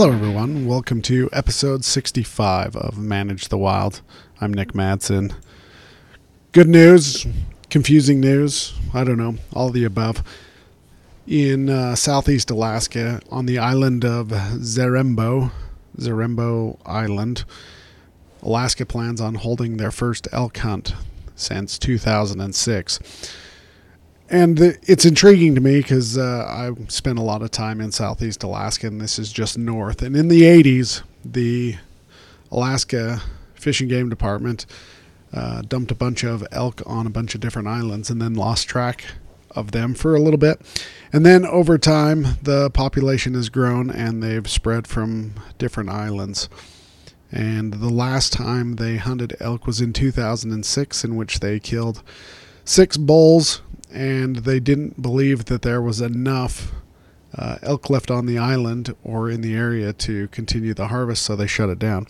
Hello, everyone. Welcome to episode 65 of Manage the Wild. I'm Nick Madsen. Good news, confusing news, I don't know, all the above. In uh, southeast Alaska, on the island of Zarembo, Zarembo Island, Alaska plans on holding their first elk hunt since 2006 and it's intriguing to me because uh, I spent a lot of time in Southeast Alaska, and this is just north. And in the 80s, the Alaska Fish and Game Department uh, dumped a bunch of elk on a bunch of different islands and then lost track of them for a little bit. And then over time, the population has grown and they've spread from different islands. And the last time they hunted elk was in 2006, in which they killed six bulls and they didn't believe that there was enough uh, elk left on the island or in the area to continue the harvest, so they shut it down.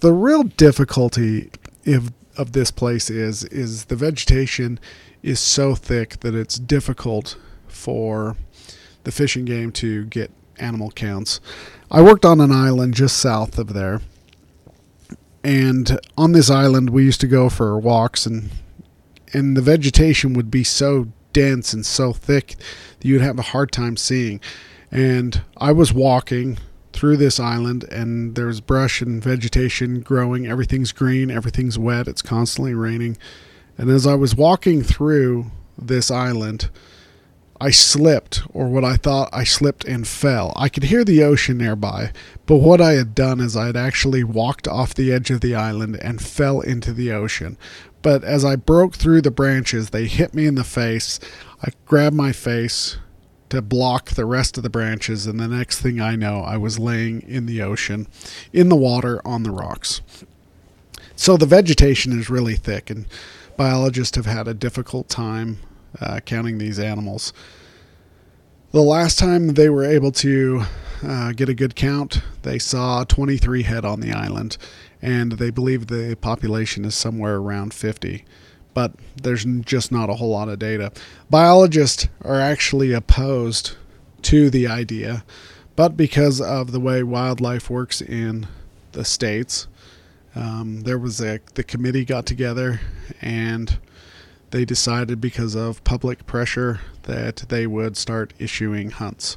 The real difficulty if, of this place is is the vegetation is so thick that it's difficult for the Fish and Game to get animal counts. I worked on an island just south of there, and on this island we used to go for walks and and the vegetation would be so dense and so thick that you'd have a hard time seeing. And I was walking through this island, and there's brush and vegetation growing. Everything's green, everything's wet, it's constantly raining. And as I was walking through this island, I slipped, or what I thought I slipped and fell. I could hear the ocean nearby, but what I had done is I had actually walked off the edge of the island and fell into the ocean. But as I broke through the branches, they hit me in the face. I grabbed my face to block the rest of the branches, and the next thing I know, I was laying in the ocean, in the water, on the rocks. So the vegetation is really thick, and biologists have had a difficult time uh, counting these animals. The last time they were able to uh, get a good count, they saw 23 head on the island, and they believe the population is somewhere around 50. But there's just not a whole lot of data. Biologists are actually opposed to the idea, but because of the way wildlife works in the states, um, there was a the committee got together and they decided because of public pressure that they would start issuing hunts.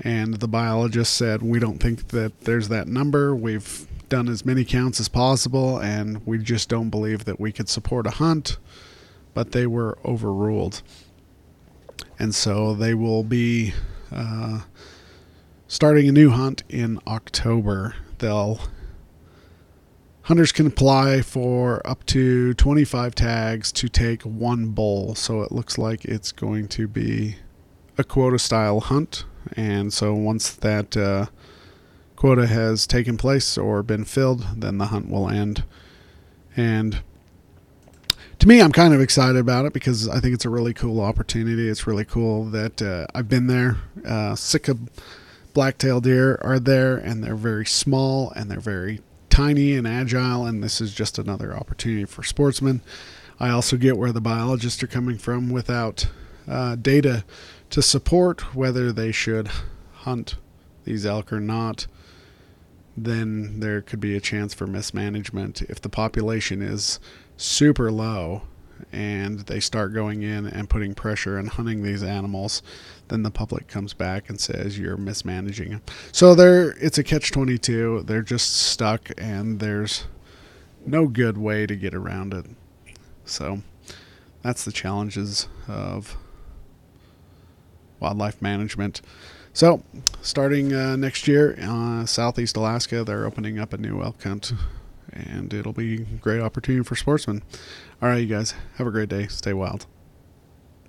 And the biologist said, We don't think that there's that number. We've done as many counts as possible, and we just don't believe that we could support a hunt. But they were overruled. And so they will be uh, starting a new hunt in October. They'll hunters can apply for up to 25 tags to take one bull. So it looks like it's going to be a quota style hunt. And so once that uh, quota has taken place or been filled, then the hunt will end. And to me, I'm kind of excited about it because I think it's a really cool opportunity. It's really cool that uh, I've been there. Uh, Sitka blacktail deer are there, and they're very small and they're very tiny and agile, and this is just another opportunity for sportsmen. I also get where the biologists are coming from without uh, data to support whether they should hunt these elk or not. Then there could be a chance for mismanagement if the population is super low and they start going in and putting pressure and hunting these animals, then the public comes back and says you're mismanaging them. So there, it's a catch twenty two. They're just stuck, and there's no good way to get around it. So that's the challenges of wildlife management. So, starting uh, next year, uh, Southeast Alaska, they're opening up a new elk hunt and it'll be a great opportunity for sportsmen. All right, you guys, have a great day. Stay wild.